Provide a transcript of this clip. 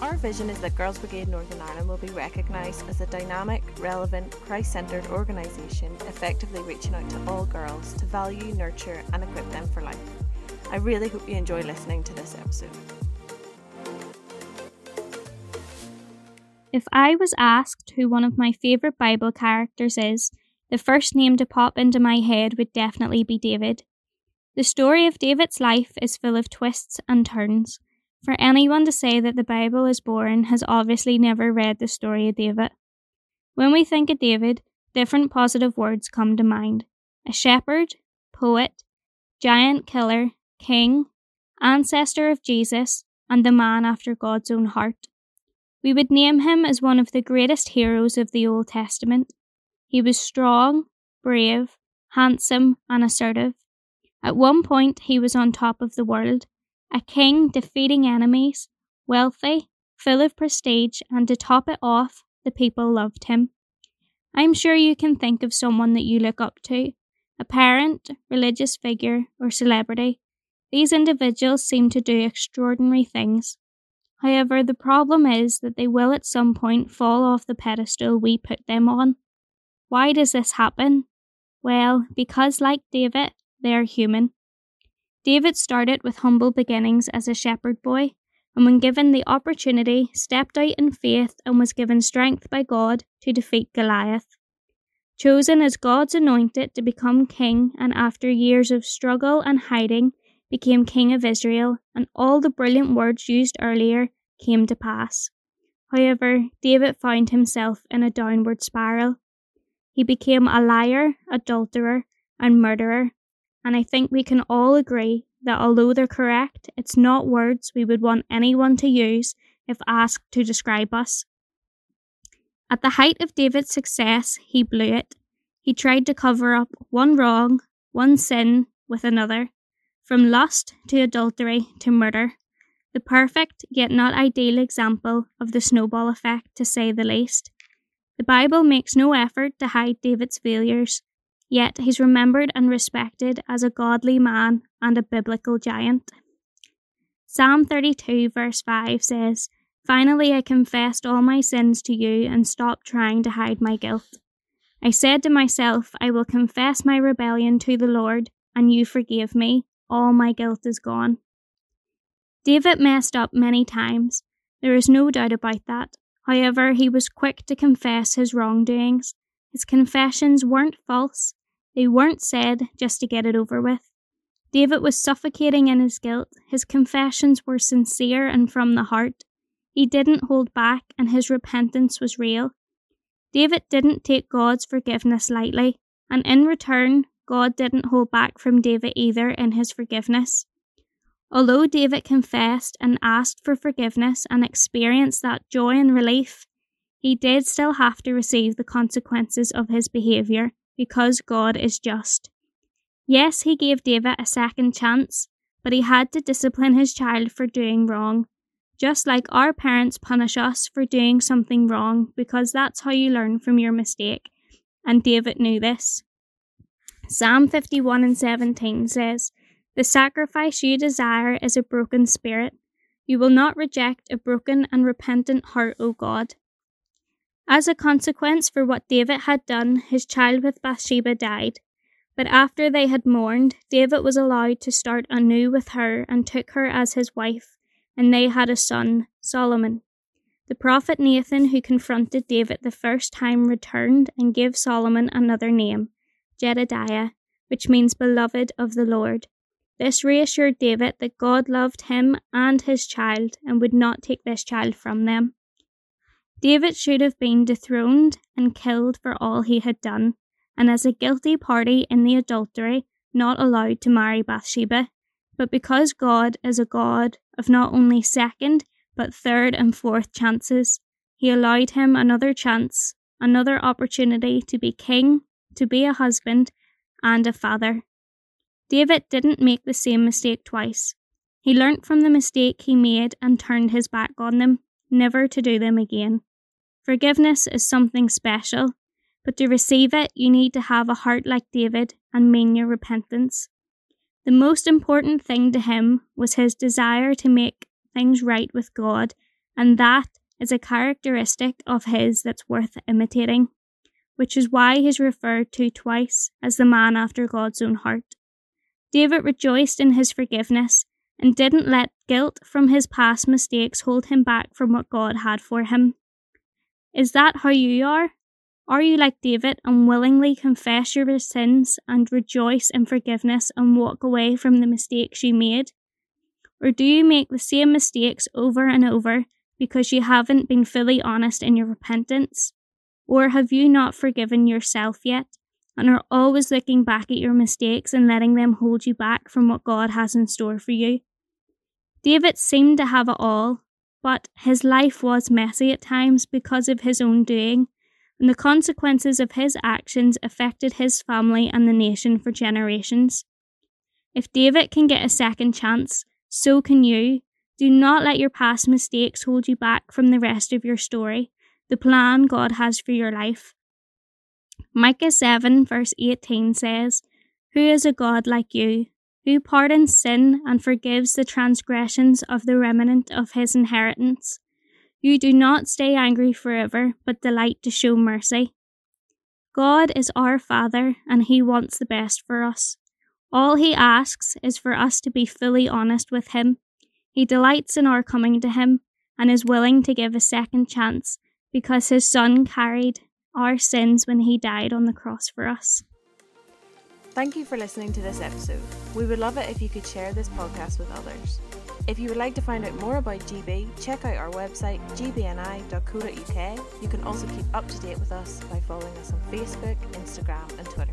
Our vision is that Girls Brigade Northern Ireland will be recognised as a dynamic, relevant, Christ centred organisation effectively reaching out to all girls to value, nurture, and equip them for life. I really hope you enjoy listening to this episode. If I was asked who one of my favourite Bible characters is, the first name to pop into my head would definitely be David. The story of David's life is full of twists and turns. For anyone to say that the Bible is boring has obviously never read the story of David. When we think of David, different positive words come to mind a shepherd, poet, giant killer, king, ancestor of Jesus, and the man after God's own heart. We would name him as one of the greatest heroes of the Old Testament. He was strong, brave, handsome, and assertive. At one point, he was on top of the world, a king defeating enemies, wealthy, full of prestige, and to top it off, the people loved him. I'm sure you can think of someone that you look up to a parent, religious figure, or celebrity. These individuals seem to do extraordinary things. However, the problem is that they will at some point fall off the pedestal we put them on. Why does this happen? Well, because like David, they are human. David started with humble beginnings as a shepherd boy, and when given the opportunity, stepped out in faith and was given strength by God to defeat Goliath. Chosen as God's anointed to become king, and after years of struggle and hiding, became king of Israel, and all the brilliant words used earlier came to pass. However, David found himself in a downward spiral. He became a liar, adulterer, and murderer, and I think we can all agree that although they're correct, it's not words we would want anyone to use if asked to describe us. At the height of David's success, he blew it. He tried to cover up one wrong, one sin, with another, from lust to adultery to murder. The perfect yet not ideal example of the snowball effect, to say the least. The Bible makes no effort to hide David's failures, Yet he's remembered and respected as a godly man and a biblical giant. Psalm 32, verse 5 says, Finally, I confessed all my sins to you and stopped trying to hide my guilt. I said to myself, I will confess my rebellion to the Lord, and you forgive me. All my guilt is gone. David messed up many times. There is no doubt about that. However, he was quick to confess his wrongdoings. His confessions weren't false, they weren't said just to get it over with. David was suffocating in his guilt. His confessions were sincere and from the heart. He didn't hold back, and his repentance was real. David didn't take God's forgiveness lightly, and in return, God didn't hold back from David either in his forgiveness. Although David confessed and asked for forgiveness and experienced that joy and relief, he did still have to receive the consequences of his behaviour because God is just. Yes, he gave David a second chance, but he had to discipline his child for doing wrong. Just like our parents punish us for doing something wrong because that's how you learn from your mistake. And David knew this. Psalm 51 and 17 says, The sacrifice you desire is a broken spirit. You will not reject a broken and repentant heart, O God. As a consequence for what David had done, his child with Bathsheba died. But after they had mourned, David was allowed to start anew with her and took her as his wife, and they had a son, Solomon. The prophet Nathan, who confronted David the first time, returned and gave Solomon another name, Jedediah, which means beloved of the Lord. This reassured David that God loved him and his child and would not take this child from them. David should have been dethroned and killed for all he had done, and as a guilty party in the adultery, not allowed to marry Bathsheba. But because God is a God of not only second, but third and fourth chances, he allowed him another chance, another opportunity to be king, to be a husband, and a father. David didn't make the same mistake twice. He learnt from the mistake he made and turned his back on them, never to do them again. Forgiveness is something special, but to receive it, you need to have a heart like David and mean your repentance. The most important thing to him was his desire to make things right with God and that is a characteristic of his that's worth imitating, which is why he's referred to twice as the man after God's own heart. David rejoiced in his forgiveness and didn't let guilt from his past mistakes hold him back from what God had for him. Is that how you are? Are you like David and willingly confess your sins and rejoice in forgiveness and walk away from the mistakes you made? Or do you make the same mistakes over and over because you haven't been fully honest in your repentance? Or have you not forgiven yourself yet and are always looking back at your mistakes and letting them hold you back from what God has in store for you? David seemed to have it all, but his life was messy at times because of his own doing, and the consequences of his actions affected his family and the nation for generations. If David can get a second chance, so can you, do not let your past mistakes hold you back from the rest of your story, the plan God has for your life. Micah 7, verse 18 says, Who is a God like you, who pardons sin and forgives the transgressions of the remnant of his inheritance? You do not stay angry forever, but delight to show mercy. God is our Father, and He wants the best for us. All He asks is for us to be fully honest with Him he delights in our coming to him and is willing to give a second chance because his Son carried our sins when he died on the cross for us. Thank you for listening to this episode. We would love it if you could share this podcast with others. If you would like to find out more about GB, check out our website gbni.co.uk. You can also keep up to date with us by following us on Facebook, Instagram, and Twitter.